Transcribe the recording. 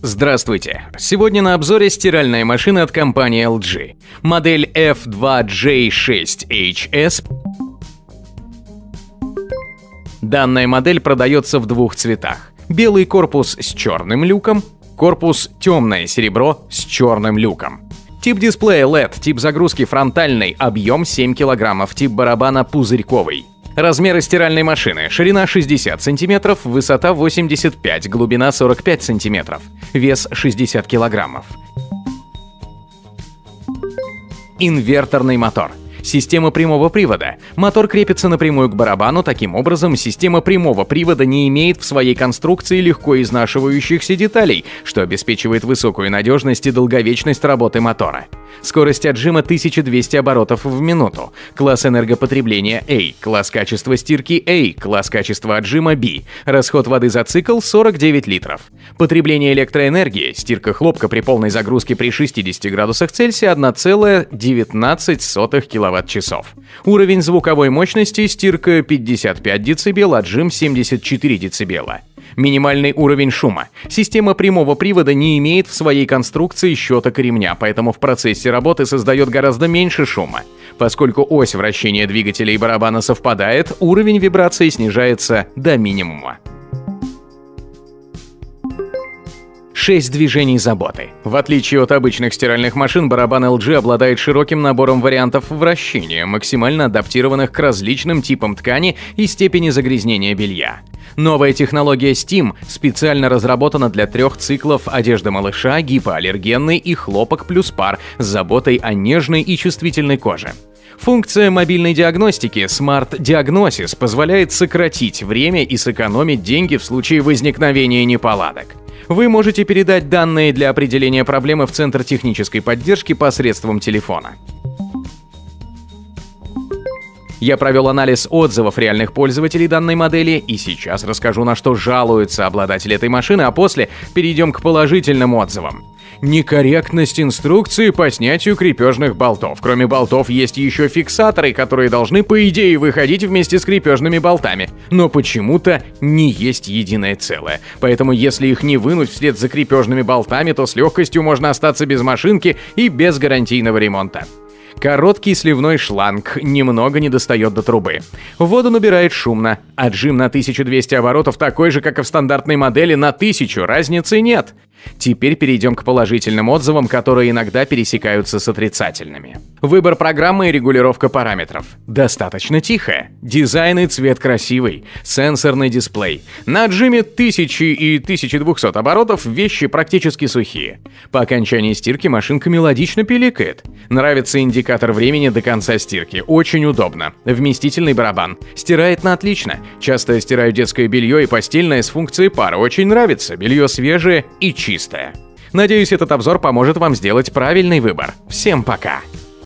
Здравствуйте! Сегодня на обзоре стиральная машина от компании LG. Модель F2J6HS. Данная модель продается в двух цветах. Белый корпус с черным люком, корпус темное серебро с черным люком. Тип дисплея LED, тип загрузки фронтальный, объем 7 кг, тип барабана пузырьковый. Размеры стиральной машины. Ширина 60 см, высота 85, глубина 45 см, вес 60 кг. Инверторный мотор. Система прямого привода. Мотор крепится напрямую к барабану, таким образом система прямого привода не имеет в своей конструкции легко изнашивающихся деталей, что обеспечивает высокую надежность и долговечность работы мотора. Скорость отжима 1200 оборотов в минуту. Класс энергопотребления A. Класс качества стирки A. Класс качества отжима B. Расход воды за цикл 49 литров. Потребление электроэнергии. Стирка хлопка при полной загрузке при 60 градусах Цельсия 1,19 кВт-часов. Уровень звуковой мощности. Стирка 55 дБ, отжим 74 дБ. Минимальный уровень шума. Система прямого привода не имеет в своей конструкции щеток ремня, поэтому в процессе работы создает гораздо меньше шума. Поскольку ось вращения двигателя и барабана совпадает, уровень вибрации снижается до минимума. 6 движений заботы. В отличие от обычных стиральных машин, барабан LG обладает широким набором вариантов вращения, максимально адаптированных к различным типам ткани и степени загрязнения белья. Новая технология Steam специально разработана для трех циклов одежды малыша, гипоаллергенный и хлопок плюс пар с заботой о нежной и чувствительной коже. Функция мобильной диагностики Smart Diagnosis позволяет сократить время и сэкономить деньги в случае возникновения неполадок. Вы можете передать данные для определения проблемы в Центр технической поддержки посредством телефона. Я провел анализ отзывов реальных пользователей данной модели и сейчас расскажу, на что жалуются обладатели этой машины, а после перейдем к положительным отзывам. Некорректность инструкции по снятию крепежных болтов. Кроме болтов есть еще фиксаторы, которые должны по идее выходить вместе с крепежными болтами. Но почему-то не есть единое целое. Поэтому если их не вынуть вслед за крепежными болтами, то с легкостью можно остаться без машинки и без гарантийного ремонта. Короткий сливной шланг немного не достает до трубы. Воду набирает шумно. Отжим на 1200 оборотов такой же, как и в стандартной модели, на 1000, разницы нет. Теперь перейдем к положительным отзывам, которые иногда пересекаются с отрицательными. Выбор программы и регулировка параметров. Достаточно тихо. Дизайн и цвет красивый. Сенсорный дисплей. На отжиме 1000 и 1200 оборотов вещи практически сухие. По окончании стирки машинка мелодично пиликает. Нравится индикатор времени до конца стирки. Очень удобно. Вместительный барабан. Стирает на отлично. Часто стираю детское белье и постельное с функцией пара. Очень нравится. Белье свежее и чистое. Надеюсь, этот обзор поможет вам сделать правильный выбор. Всем пока!